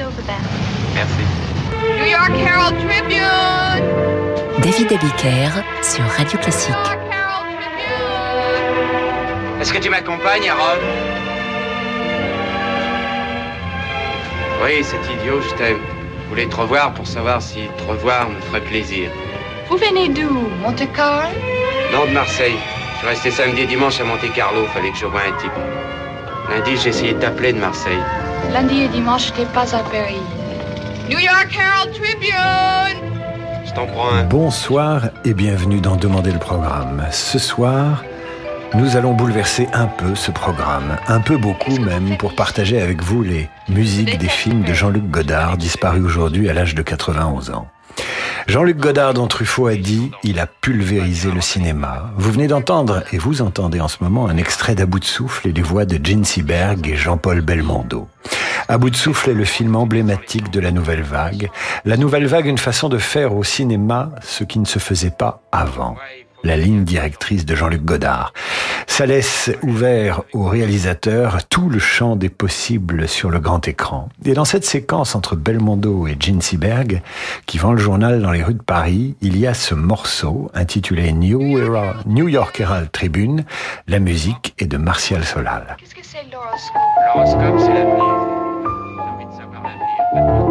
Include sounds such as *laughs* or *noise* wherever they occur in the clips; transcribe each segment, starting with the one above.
over there. Merci. New York Herald Tribune. David Abiker sur Radio Classique. New York Herald Tribune. Est-ce que tu m'accompagnes, Harold? Oui, cet idiot, je t'aime. Je voulais te revoir pour savoir si te revoir me ferait plaisir. Vous venez d'où? Monte Carlo? Non, de Marseille. Je suis resté samedi et dimanche à Monte Carlo, fallait que je voie un type. Lundi, j'ai essayé de t'appeler de Marseille. Lundi et dimanche, je n'étais pas à Paris. New York Herald Tribune. Je t'en prends un. Bonsoir et bienvenue dans Demander le programme. Ce soir, nous allons bouleverser un peu ce programme, un peu beaucoup même, pour partager avec vous les musiques des films de Jean-Luc Godard, disparu aujourd'hui à l'âge de 91 ans. Jean-Luc Godard, dont Truffaut a dit, il a pulvérisé le cinéma. Vous venez d'entendre, et vous entendez en ce moment, un extrait d'À bout de souffle et les voix de Gene Seberg et Jean-Paul Belmondo. À de souffle est le film emblématique de la nouvelle vague. La nouvelle vague, une façon de faire au cinéma ce qui ne se faisait pas avant. La ligne directrice de Jean-Luc Godard. Ça laisse ouvert au réalisateur tout le champ des possibles sur le grand écran. Et dans cette séquence entre Belmondo et Gene Seberg, qui vend le journal dans les rues de Paris, il y a ce morceau intitulé New, York Herald Tribune. La musique est de Martial Solal. Qu'est-ce que c'est l'horoscope? L'horoscope, c'est l'avenir. J'ai l'avenir.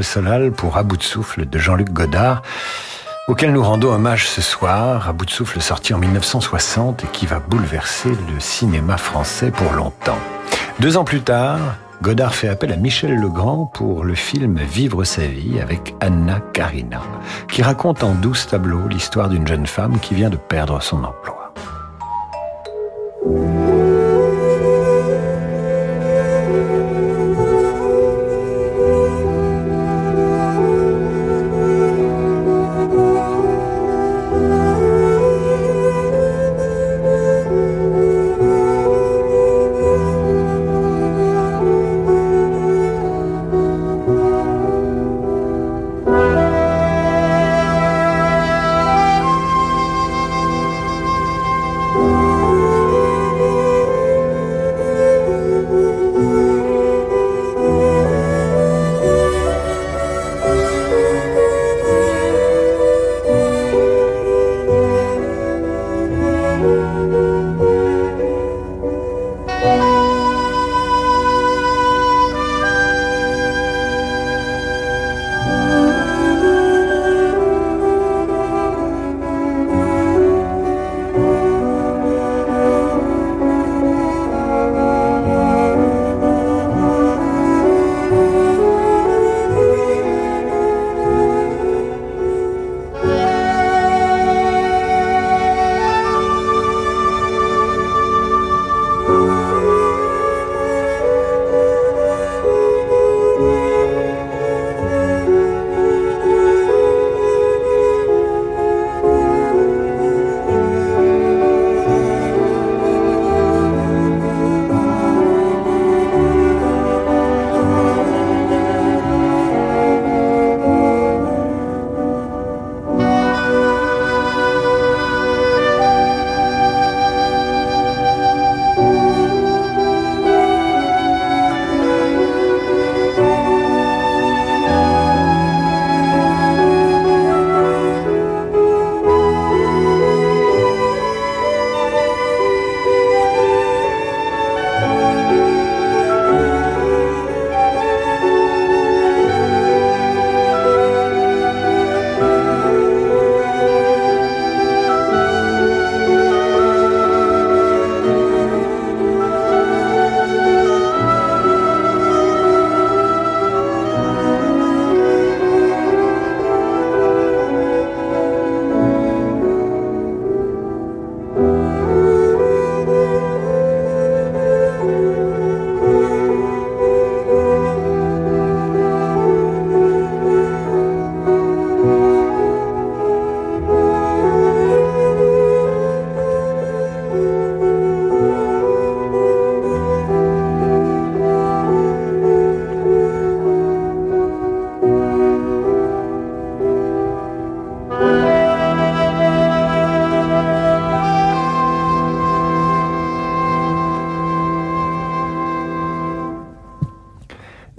Solal pour À bout de souffle de Jean-Luc Godard, auquel nous rendons hommage ce soir. À bout de souffle sorti en 1960 et qui va bouleverser le cinéma français pour longtemps. Deux ans plus tard, Godard fait appel à Michel Legrand pour le film Vivre sa vie avec Anna Karina, qui raconte en douze tableaux l'histoire d'une jeune femme qui vient de perdre son emploi.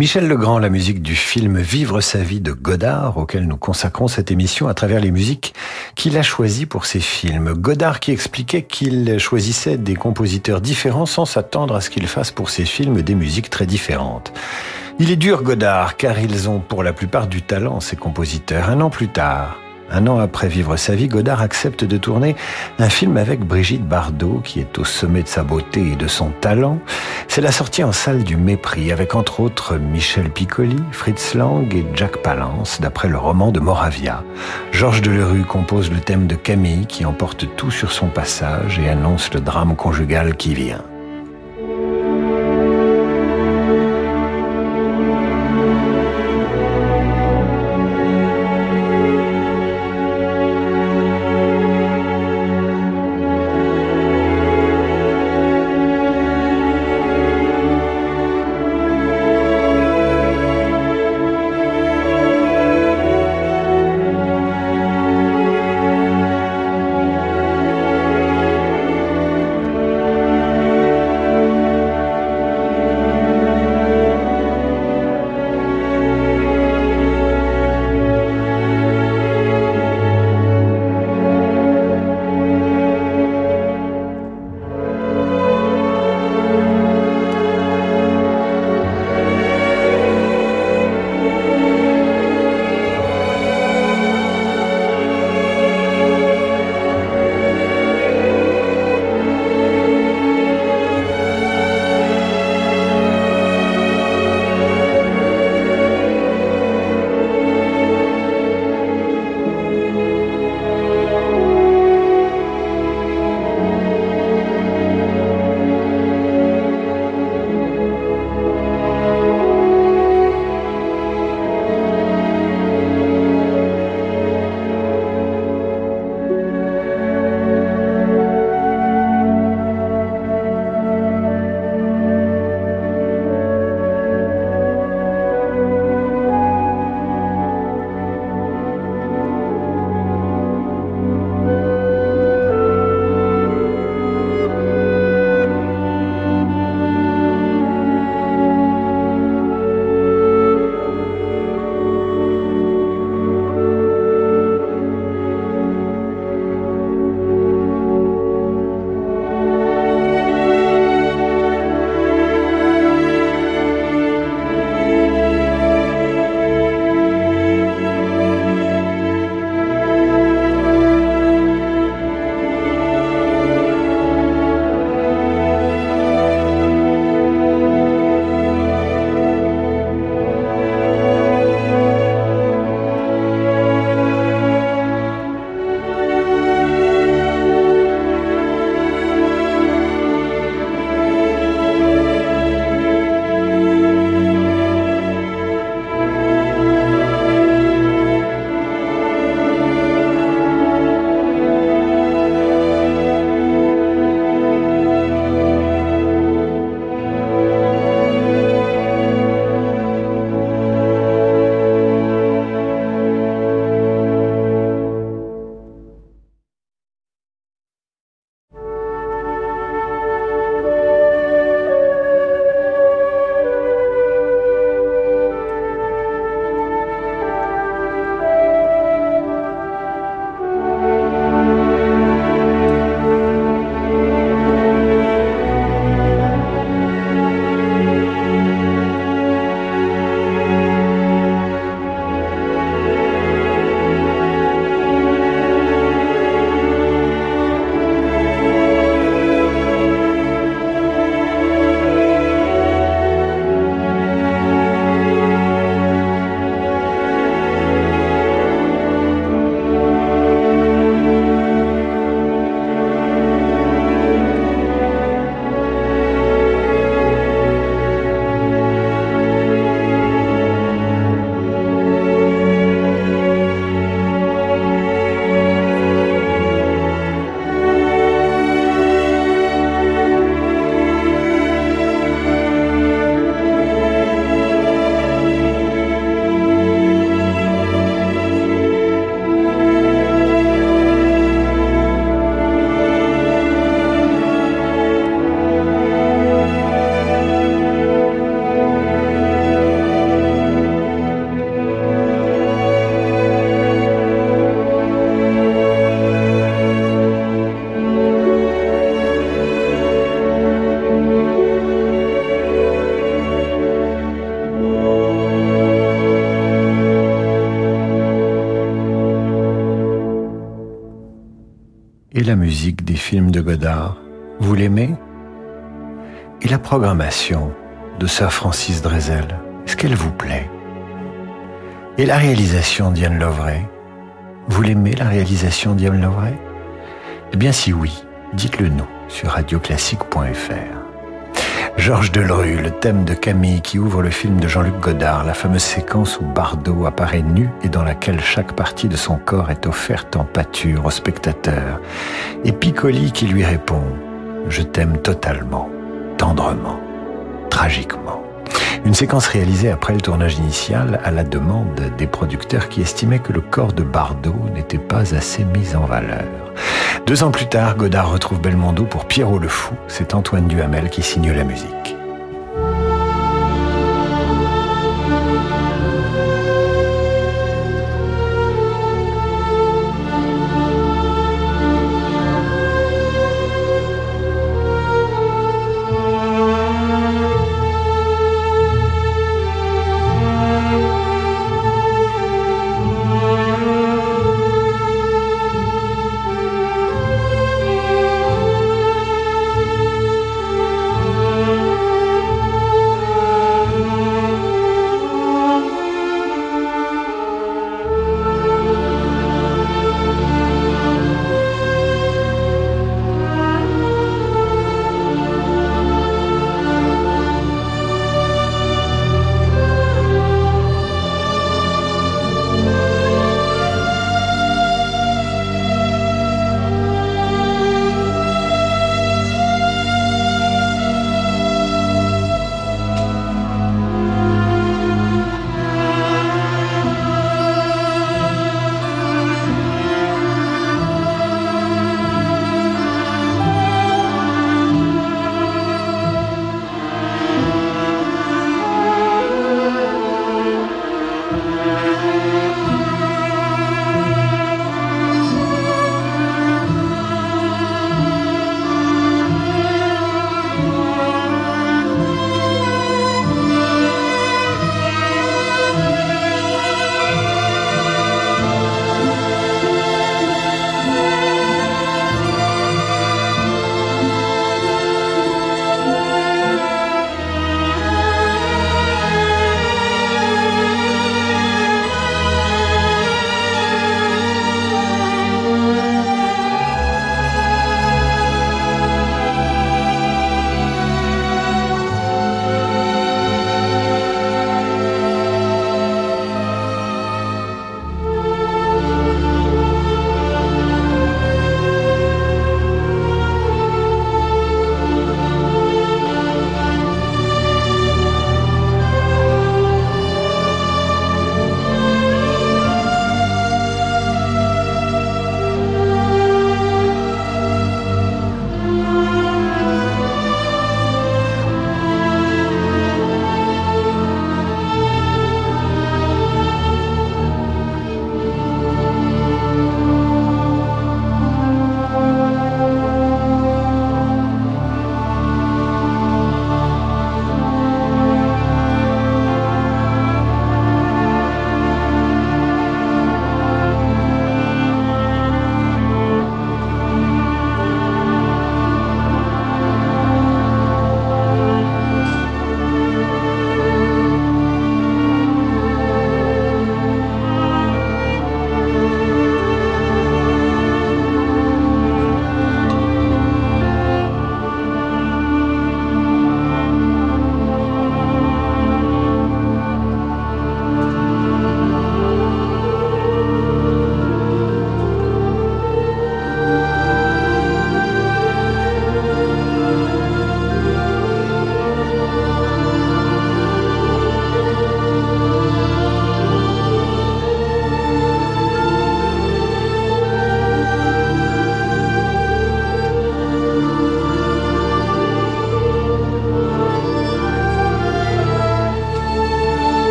Michel Legrand, la musique du film Vivre sa vie de Godard, auquel nous consacrons cette émission à travers les musiques qu'il a choisies pour ses films. Godard qui expliquait qu'il choisissait des compositeurs différents sans s'attendre à ce qu'il fasse pour ses films des musiques très différentes. Il est dur Godard, car ils ont pour la plupart du talent, ces compositeurs. Un an plus tard, un an après Vivre sa vie, Godard accepte de tourner un film avec Brigitte Bardot, qui est au sommet de sa beauté et de son talent. C'est la sortie en salle du Mépris, avec entre autres Michel Piccoli, Fritz Lang et Jack Palance, d'après le roman de Moravia. Georges Delerue compose le thème de Camille, qui emporte tout sur son passage et annonce le drame conjugal qui vient. La musique des films de Godard, vous l'aimez? Et la programmation de Sir Francis Drezel, est-ce qu'elle vous plaît? Et la réalisation d'Ian Lovray, vous l'aimez la réalisation d'Ian Lovray? Eh bien si oui, dites-le nous sur radioclassique.fr. Georges Delerue, le thème de Camille qui ouvre le film de Jean-Luc Godard, la fameuse séquence où Bardot apparaît nu et dans laquelle chaque partie de son corps est offerte en pâture au spectateur. Et Piccoli qui lui répond ⁇ Je t'aime totalement, tendrement, tragiquement ⁇ une séquence réalisée après le tournage initial à la demande des producteurs qui estimaient que le corps de Bardot n'était pas assez mis en valeur. Deux ans plus tard, Godard retrouve Belmondo pour Pierrot le Fou. C'est Antoine Duhamel qui signe la musique.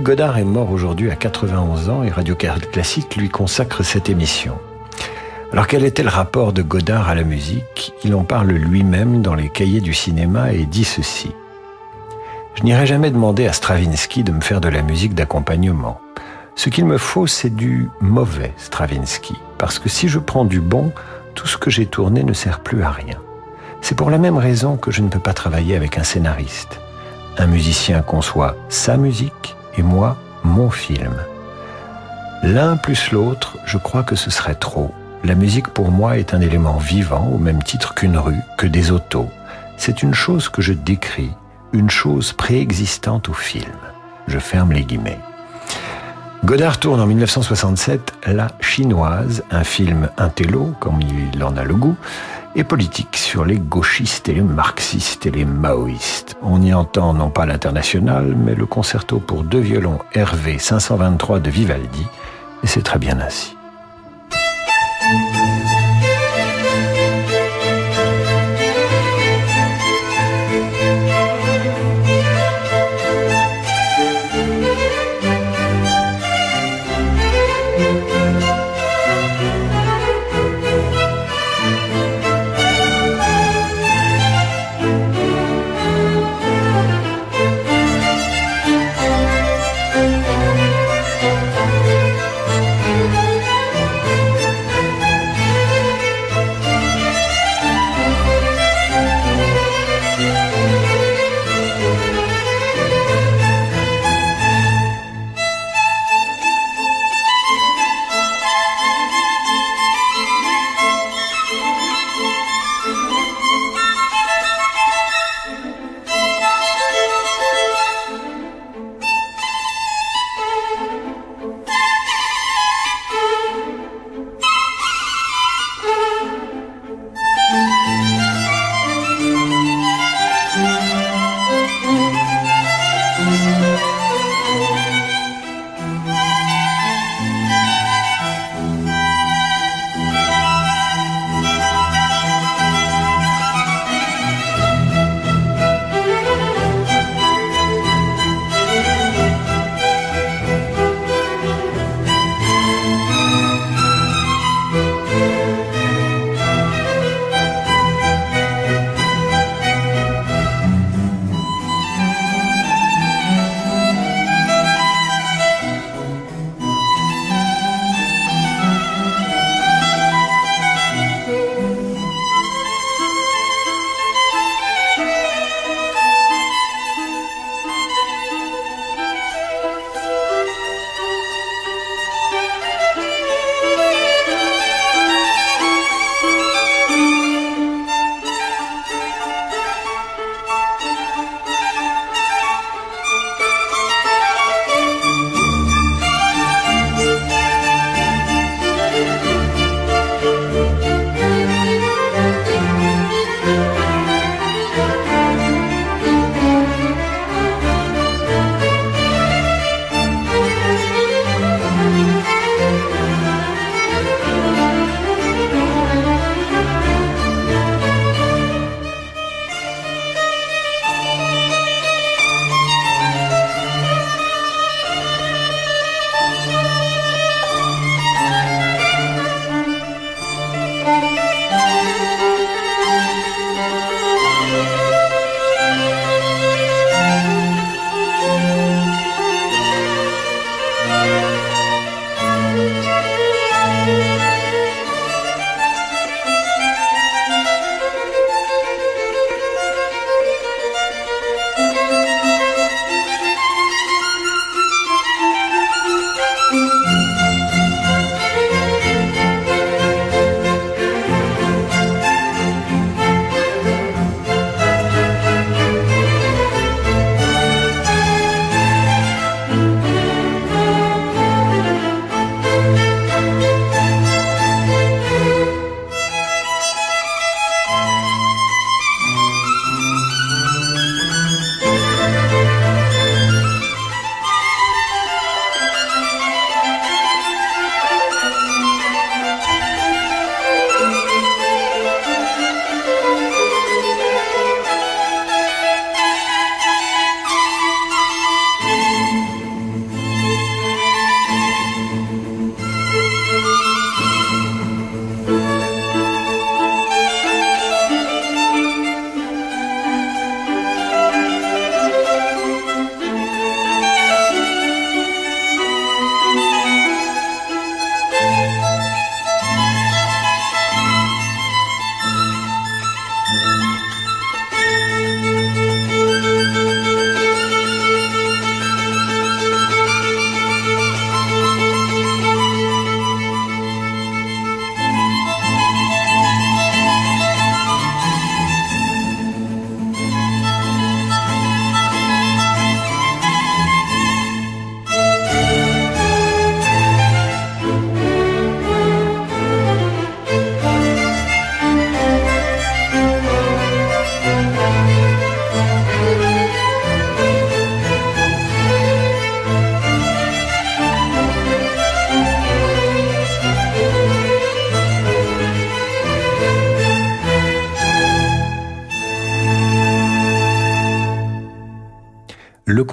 Godard est mort aujourd'hui à 91 ans et Radio Classique lui consacre cette émission. Alors quel était le rapport de Godard à la musique? Il en parle lui-même dans les cahiers du cinéma et dit ceci. Je n'irai jamais demander à Stravinsky de me faire de la musique d'accompagnement. Ce qu'il me faut, c'est du mauvais Stravinsky. Parce que si je prends du bon, tout ce que j'ai tourné ne sert plus à rien. C'est pour la même raison que je ne peux pas travailler avec un scénariste. Un musicien conçoit sa musique et moi mon film. L'un plus l'autre, je crois que ce serait trop. La musique pour moi est un élément vivant au même titre qu'une rue, que des autos. C'est une chose que je décris, une chose préexistante au film. Je ferme les guillemets. Godard tourne en 1967 La Chinoise, un film intello, comme il en a le goût, et politique sur les gauchistes et les marxistes et les maoïstes. On y entend non pas l'international, mais le concerto pour deux violons Hervé 523 de Vivaldi, et c'est très bien ainsi.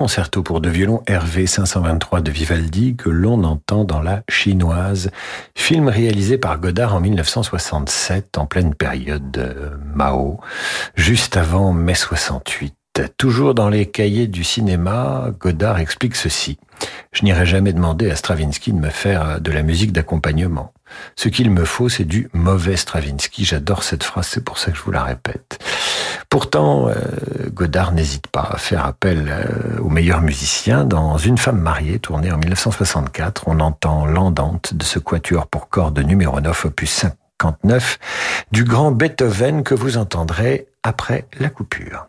Concerto pour deux violons RV 523 de Vivaldi que l'on entend dans La Chinoise, film réalisé par Godard en 1967 en pleine période de Mao, juste avant mai 68. Toujours dans les cahiers du cinéma, Godard explique ceci. Je n'irai jamais demander à Stravinsky de me faire de la musique d'accompagnement. Ce qu'il me faut, c'est du mauvais Stravinsky. J'adore cette phrase, c'est pour ça que je vous la répète. Pourtant, euh, Godard n'hésite pas à faire appel euh, aux meilleurs musiciens. Dans Une femme mariée, tournée en 1964, on entend l'andante de ce quatuor pour cordes numéro 9, opus 59, du grand Beethoven que vous entendrez après la coupure.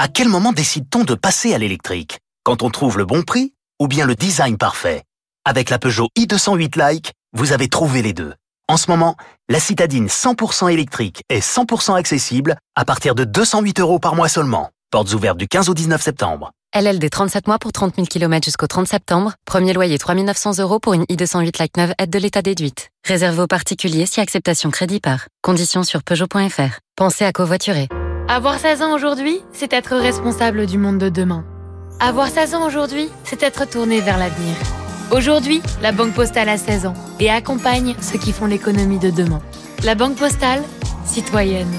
À quel moment décide-t-on de passer à l'électrique? Quand on trouve le bon prix ou bien le design parfait Avec la Peugeot i208 Like, vous avez trouvé les deux. En ce moment, la citadine 100% électrique est 100% accessible à partir de 208 euros par mois seulement. Portes ouvertes du 15 au 19 septembre. LLD 37 mois pour 30 000 km jusqu'au 30 septembre. Premier loyer 3 900 euros pour une i208 Like 9 aide de l'État déduite. Réservé aux particuliers si acceptation crédit par. Conditions sur Peugeot.fr. Pensez à covoiturer. Avoir 16 ans aujourd'hui, c'est être responsable du monde de demain. Avoir 16 ans aujourd'hui, c'est être tourné vers l'avenir. Aujourd'hui, la Banque Postale a 16 ans et accompagne ceux qui font l'économie de demain. La Banque Postale, citoyenne.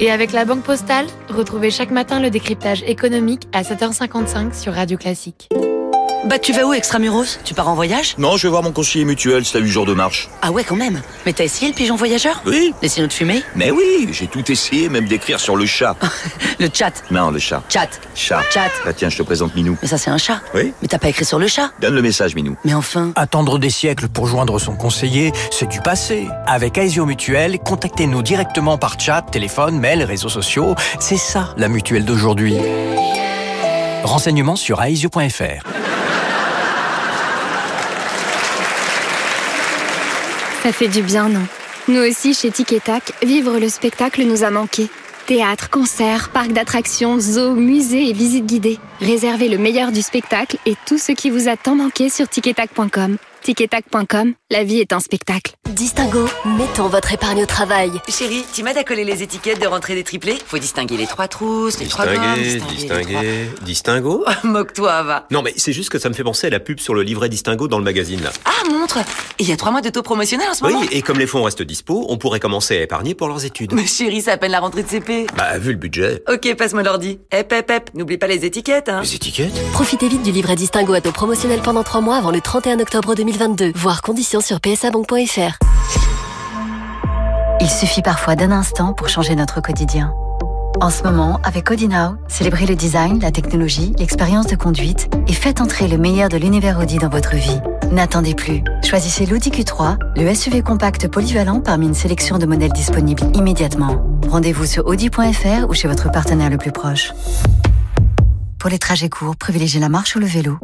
Et avec la Banque Postale, retrouvez chaque matin le décryptage économique à 7h55 sur Radio Classique. Bah tu vas où Extramuros? Tu pars en voyage? Non, je vais voir mon conseiller mutuel, c'est à 8 jours de marche. Ah ouais quand même Mais t'as essayé le pigeon voyageur? Oui. Les signaux de fumée? Mais oui, j'ai tout essayé, même d'écrire sur le chat. *laughs* le chat Non, le chat. Chat. Chat. Chat. Bah tiens, je te présente Minou. Mais ça c'est un chat. Oui. Mais t'as pas écrit sur le chat? Donne le message, Minou. Mais enfin... Attendre des siècles pour joindre son conseiller, c'est du passé. Avec Aesio Mutuel, contactez-nous directement par chat, téléphone, mail, réseaux sociaux. C'est ça, la mutuelle d'aujourd'hui. Renseignements sur aesio.fr. Ça fait du bien, non? Nous aussi, chez Tic vivre le spectacle nous a manqué. Théâtre, concerts, parcs d'attractions, zoos, musées et visites guidées. Réservez le meilleur du spectacle et tout ce qui vous a tant manqué sur ticetac.com. Ticetac.com, la vie est un spectacle. Distingo, mettons votre épargne au travail. Chérie, tu m'aides à coller les étiquettes de rentrée des triplés? Faut distinguer les trois trousses, les trois gommes, Distinguer, distinguer, distingo *laughs* Moque-toi, va. Non mais c'est juste que ça me fait penser à la pub sur le livret distingo dans le magazine là. Ah, montre il y a trois mois de taux promotionnel en ce moment Oui, et comme les fonds restent dispo, on pourrait commencer à épargner pour leurs études. Mais chérie, c'est à peine la rentrée de CP. Bah vu le budget. Ok, passe-moi l'ordi. Hep, hep, hep, n'oublie pas les étiquettes, hein. Les étiquettes? Profitez vite du livret Distingo à taux promotionnel pendant trois mois avant le 31 octobre 2022. Voir conditions sur psabank.fr. Il suffit parfois d'un instant pour changer notre quotidien. En ce moment, avec Audi célébrez le design, la technologie, l'expérience de conduite et faites entrer le meilleur de l'univers Audi dans votre vie. N'attendez plus. Choisissez l'Audi Q3, le SUV compact polyvalent parmi une sélection de modèles disponibles immédiatement. Rendez-vous sur audi.fr ou chez votre partenaire le plus proche. Pour les trajets courts, privilégiez la marche ou le vélo.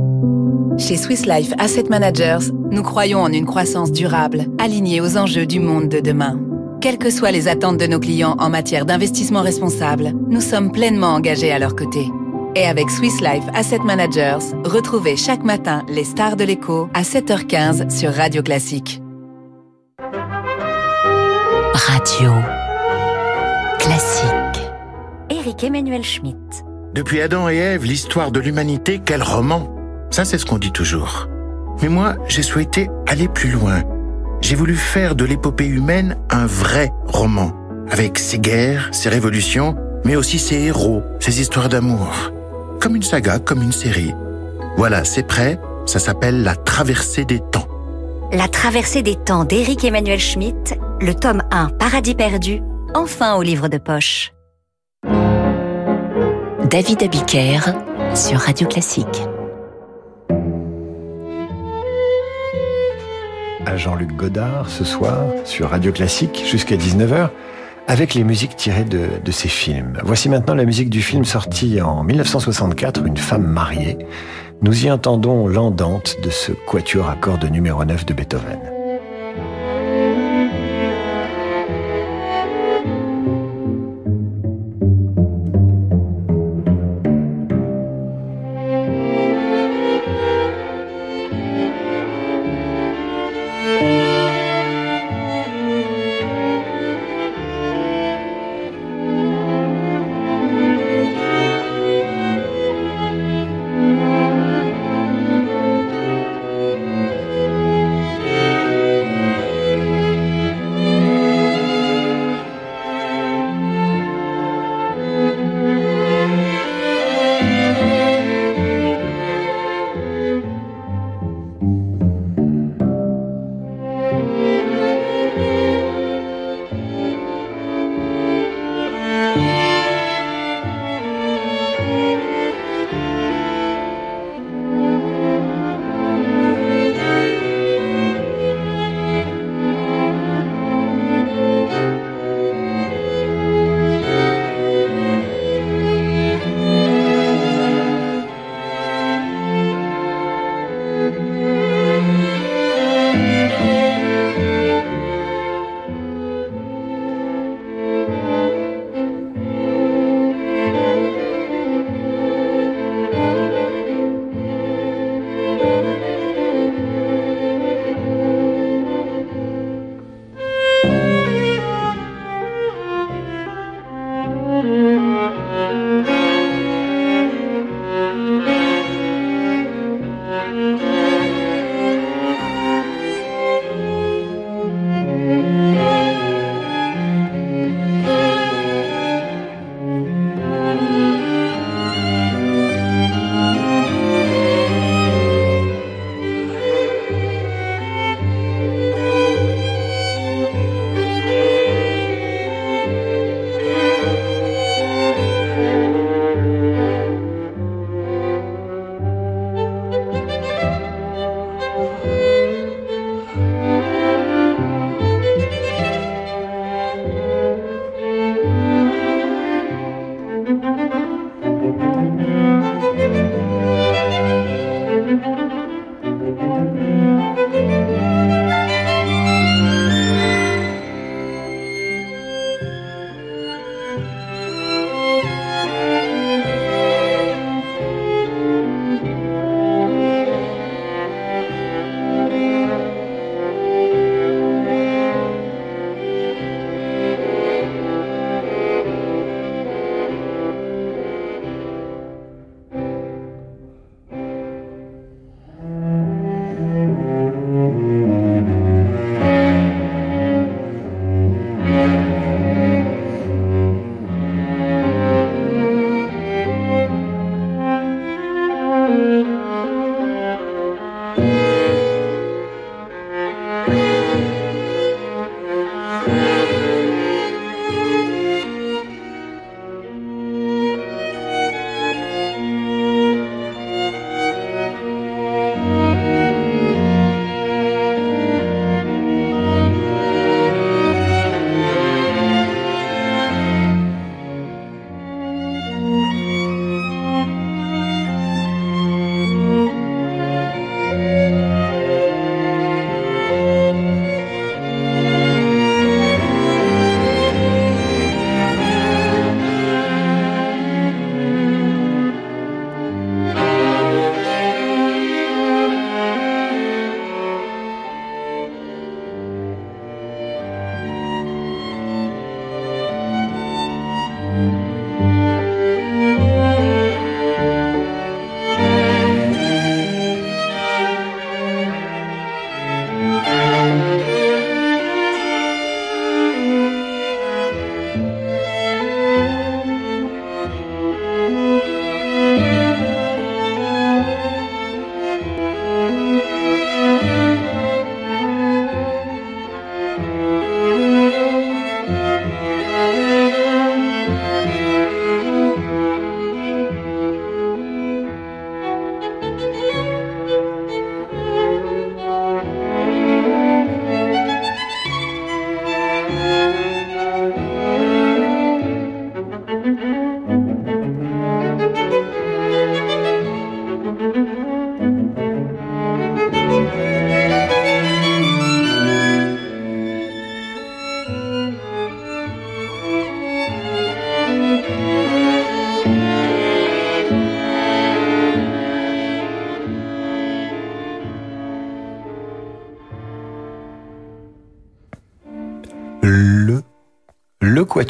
Chez Swiss Life Asset Managers, nous croyons en une croissance durable, alignée aux enjeux du monde de demain. Quelles que soient les attentes de nos clients en matière d'investissement responsable, nous sommes pleinement engagés à leur côté. Et avec Swiss Life Asset Managers, retrouvez chaque matin les stars de l'écho à 7h15 sur Radio Classique. Radio Classique. Éric Emmanuel Schmitt. Depuis Adam et Ève, l'histoire de l'humanité, quel roman Ça, c'est ce qu'on dit toujours. Mais moi, j'ai souhaité aller plus loin. J'ai voulu faire de l'épopée humaine un vrai roman, avec ses guerres, ses révolutions, mais aussi ses héros, ses histoires d'amour. Comme une saga, comme une série. Voilà, c'est prêt, ça s'appelle La traversée des temps. La traversée des temps d'Éric Emmanuel Schmitt, le tome 1 Paradis perdu, enfin au livre de poche. David Abiker sur Radio Classique. À Jean-Luc Godard ce soir sur Radio Classique jusqu'à 19h avec les musiques tirées de, de ses films. Voici maintenant la musique du film sorti en 1964, Une femme mariée. Nous y entendons l'andante de ce quatuor à cordes numéro 9 de Beethoven.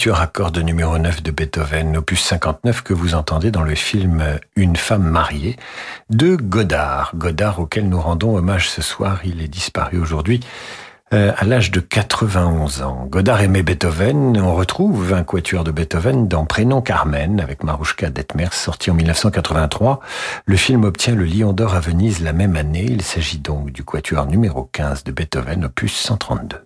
Quatuor à cordes numéro 9 de Beethoven, opus 59 que vous entendez dans le film Une femme mariée de Godard. Godard auquel nous rendons hommage ce soir, il est disparu aujourd'hui euh, à l'âge de 91 ans. Godard aimait Beethoven. On retrouve un quatuor de Beethoven dans Prénom Carmen avec Marouchka Detmers, sorti en 1983. Le film obtient le Lion d'Or à Venise la même année. Il s'agit donc du quatuor numéro 15 de Beethoven, opus 132.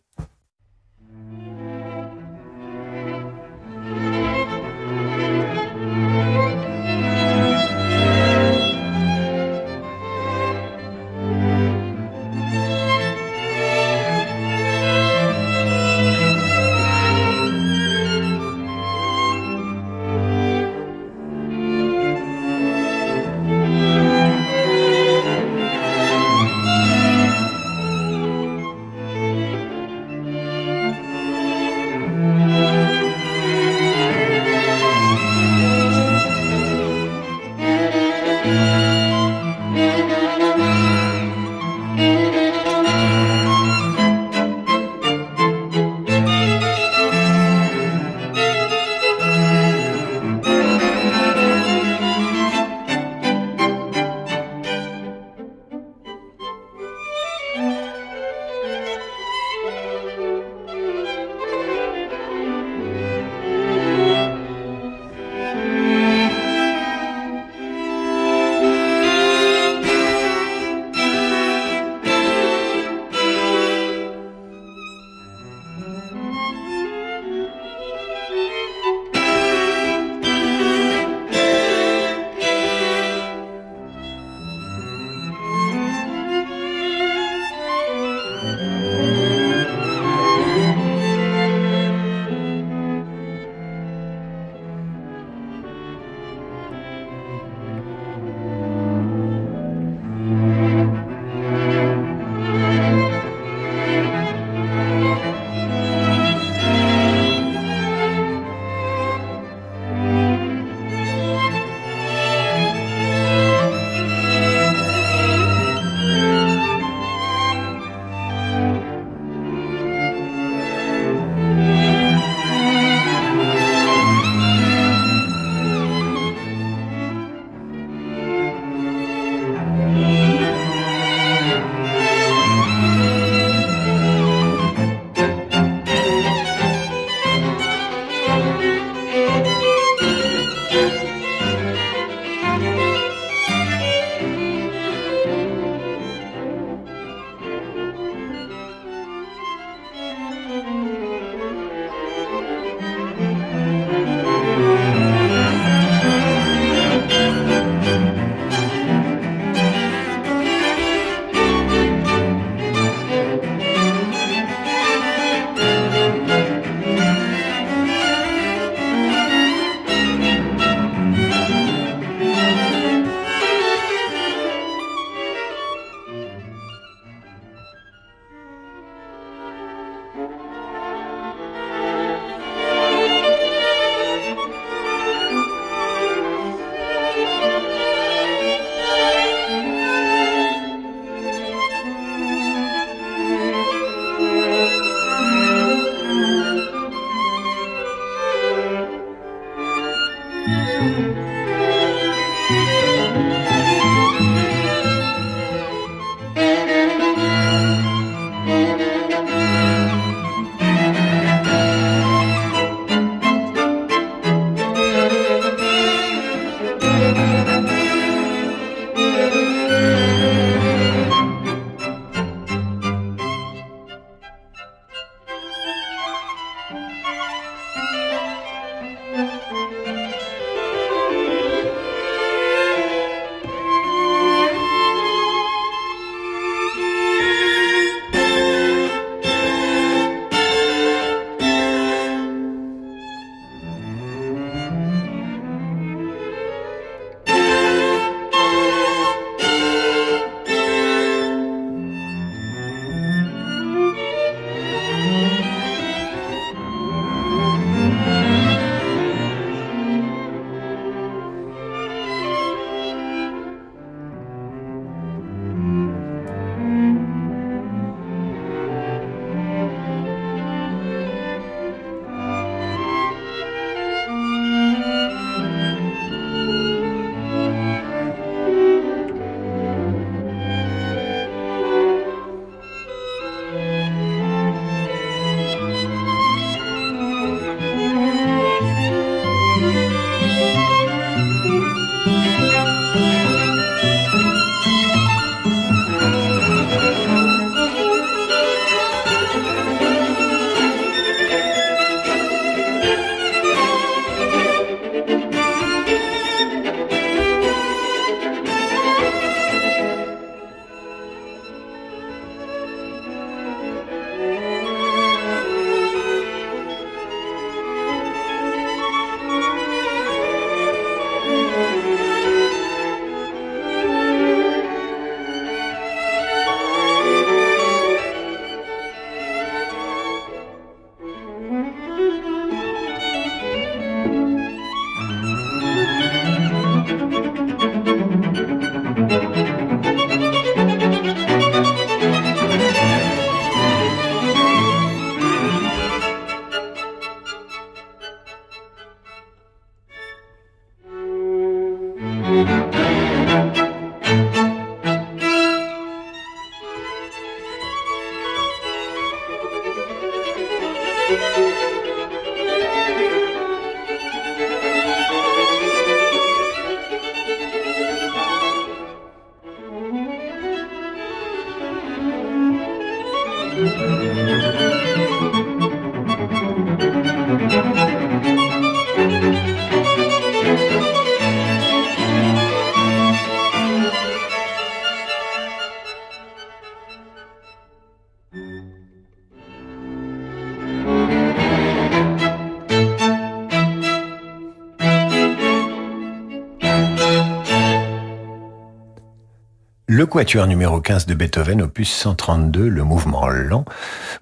Quatuor numéro 15 de Beethoven, opus 132, le mouvement lent.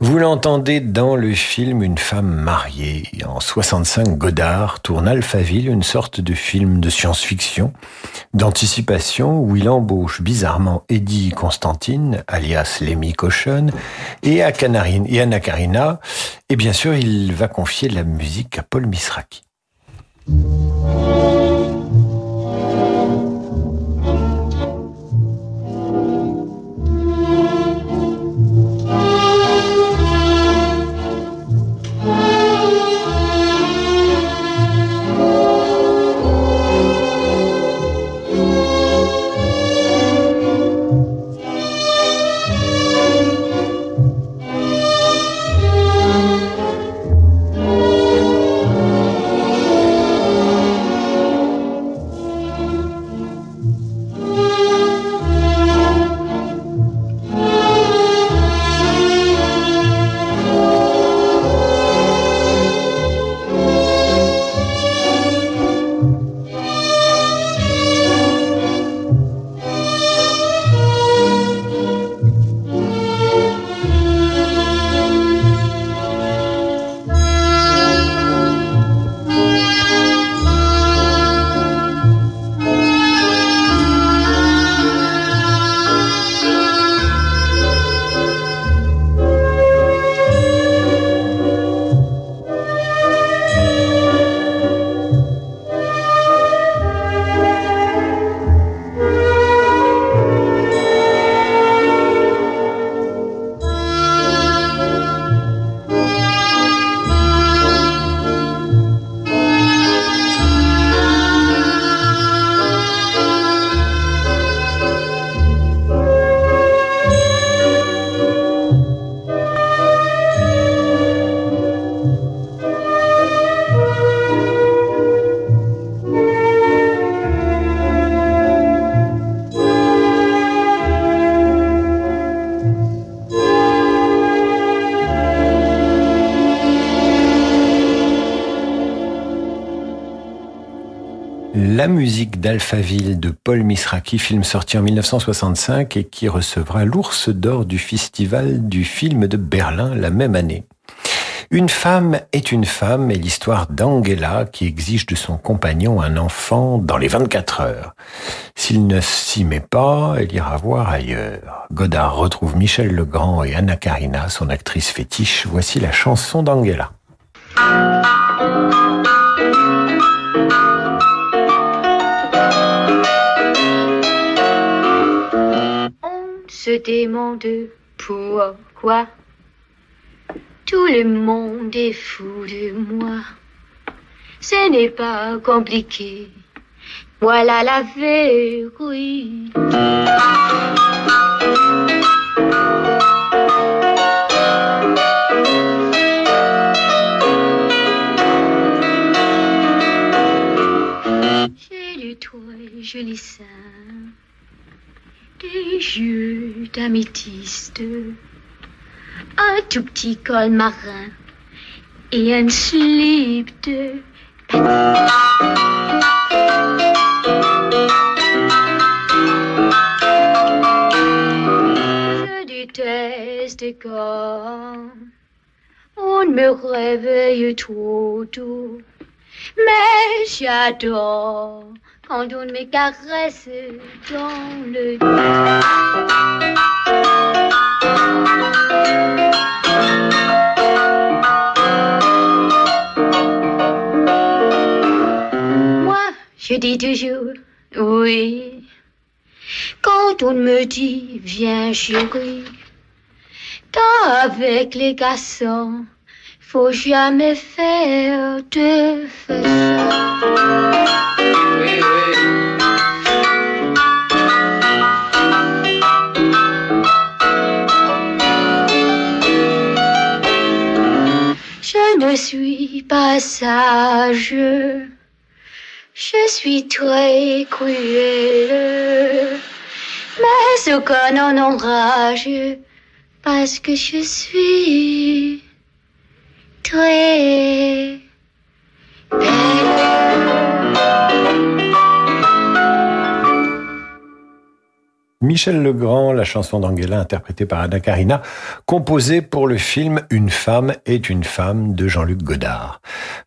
Vous l'entendez dans le film Une femme mariée. En 65, Godard tourne Alphaville, une sorte de film de science-fiction, d'anticipation, où il embauche bizarrement Eddie Constantine, alias Lemmy Cochon, et, et Anna Karina. Et bien sûr, il va confier la musique à Paul Misraki. Musique d'Alphaville de Paul Misraki, film sorti en 1965 et qui recevra l'ours d'or du Festival du film de Berlin la même année. Une femme est une femme est l'histoire d'Angela qui exige de son compagnon un enfant dans les 24 heures. S'il ne s'y met pas, elle ira voir ailleurs. Godard retrouve Michel Legrand et Anna Karina, son actrice fétiche. Voici la chanson d'Angela. Se demande pourquoi tout le monde est fou de moi. Ce n'est pas compliqué. Voilà la vérité. J'ai du toi joli sein des yeux d'améthyste, un tout petit col marin et un slip de Je déteste quand on me réveille trop tôt, mais j'adore quand on me caresse dans le Moi, je dis toujours oui. Quand on me dit viens chérie, quand avec les garçons, faut jamais faire de façon. Ne suis pas sage, je suis très cruelle, mais ce qu'on en enrage, parce que je suis très Michel Legrand, la chanson d'Angela interprétée par Anna Karina, composée pour le film Une femme est une femme de Jean-Luc Godard.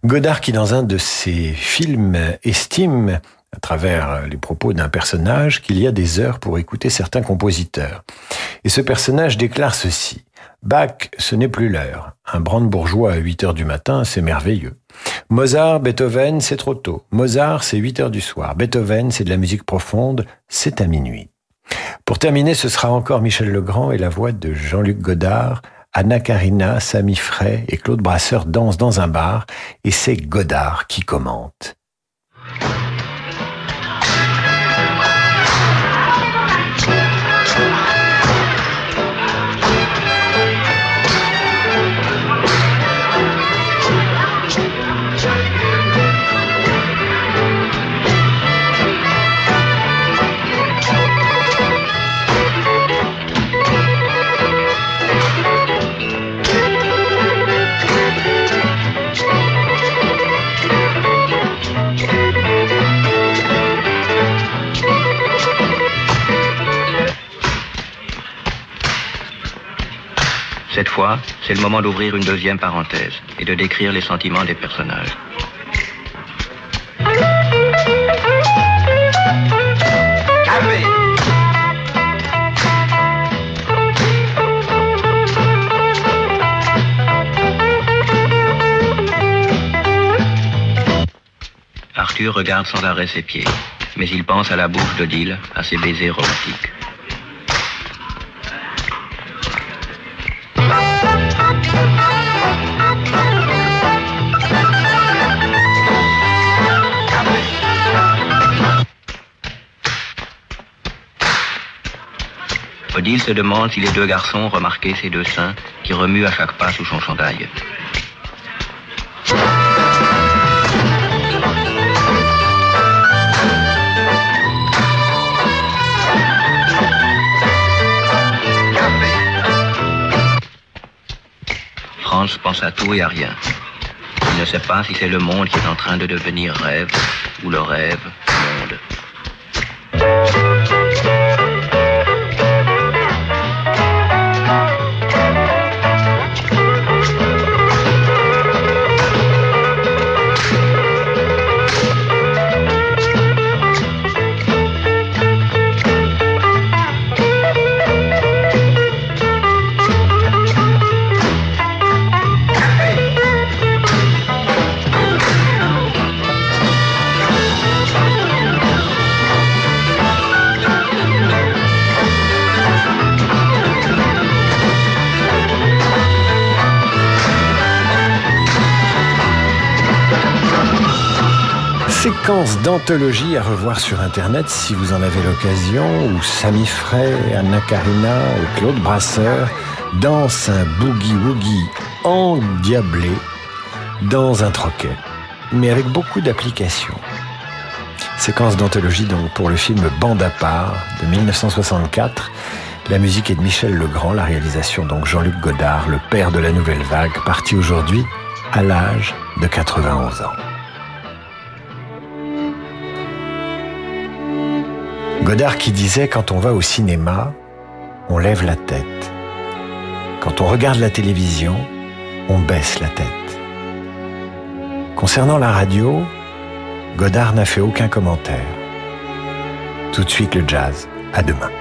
Godard qui dans un de ses films estime à travers les propos d'un personnage qu'il y a des heures pour écouter certains compositeurs. Et ce personnage déclare ceci. Bach, ce n'est plus l'heure. Un brandebourgeois à 8 heures du matin, c'est merveilleux. Mozart, Beethoven, c'est trop tôt. Mozart, c'est 8 heures du soir. Beethoven, c'est de la musique profonde, c'est à minuit. Pour terminer, ce sera encore Michel Legrand et la voix de Jean-Luc Godard. Anna Karina, Samy Frey et Claude Brasseur dansent dans un bar et c'est Godard qui commente. Cette fois, c'est le moment d'ouvrir une deuxième parenthèse et de décrire les sentiments des personnages. Café Arthur regarde sans arrêt ses pieds, mais il pense à la bouche d'Odile, à ses baisers romantiques. Odile se demande si les deux garçons remarqué ses deux seins qui remuent à chaque pas sous son chandail. Franz pense à tout et à rien. Il ne sait pas si c'est le monde qui est en train de devenir rêve ou le rêve d'anthologie à revoir sur Internet si vous en avez l'occasion, où Samy Frey, Anna Karina et Claude Brasseur dansent un boogie-woogie endiablé dans un troquet, mais avec beaucoup d'applications. Séquence d'anthologie pour le film Bande à part de 1964. La musique est de Michel Legrand, la réalisation donc Jean-Luc Godard, le père de la nouvelle vague, parti aujourd'hui à l'âge de 91 ans. Godard qui disait quand on va au cinéma, on lève la tête. Quand on regarde la télévision, on baisse la tête. Concernant la radio, Godard n'a fait aucun commentaire. Tout de suite le jazz. À demain.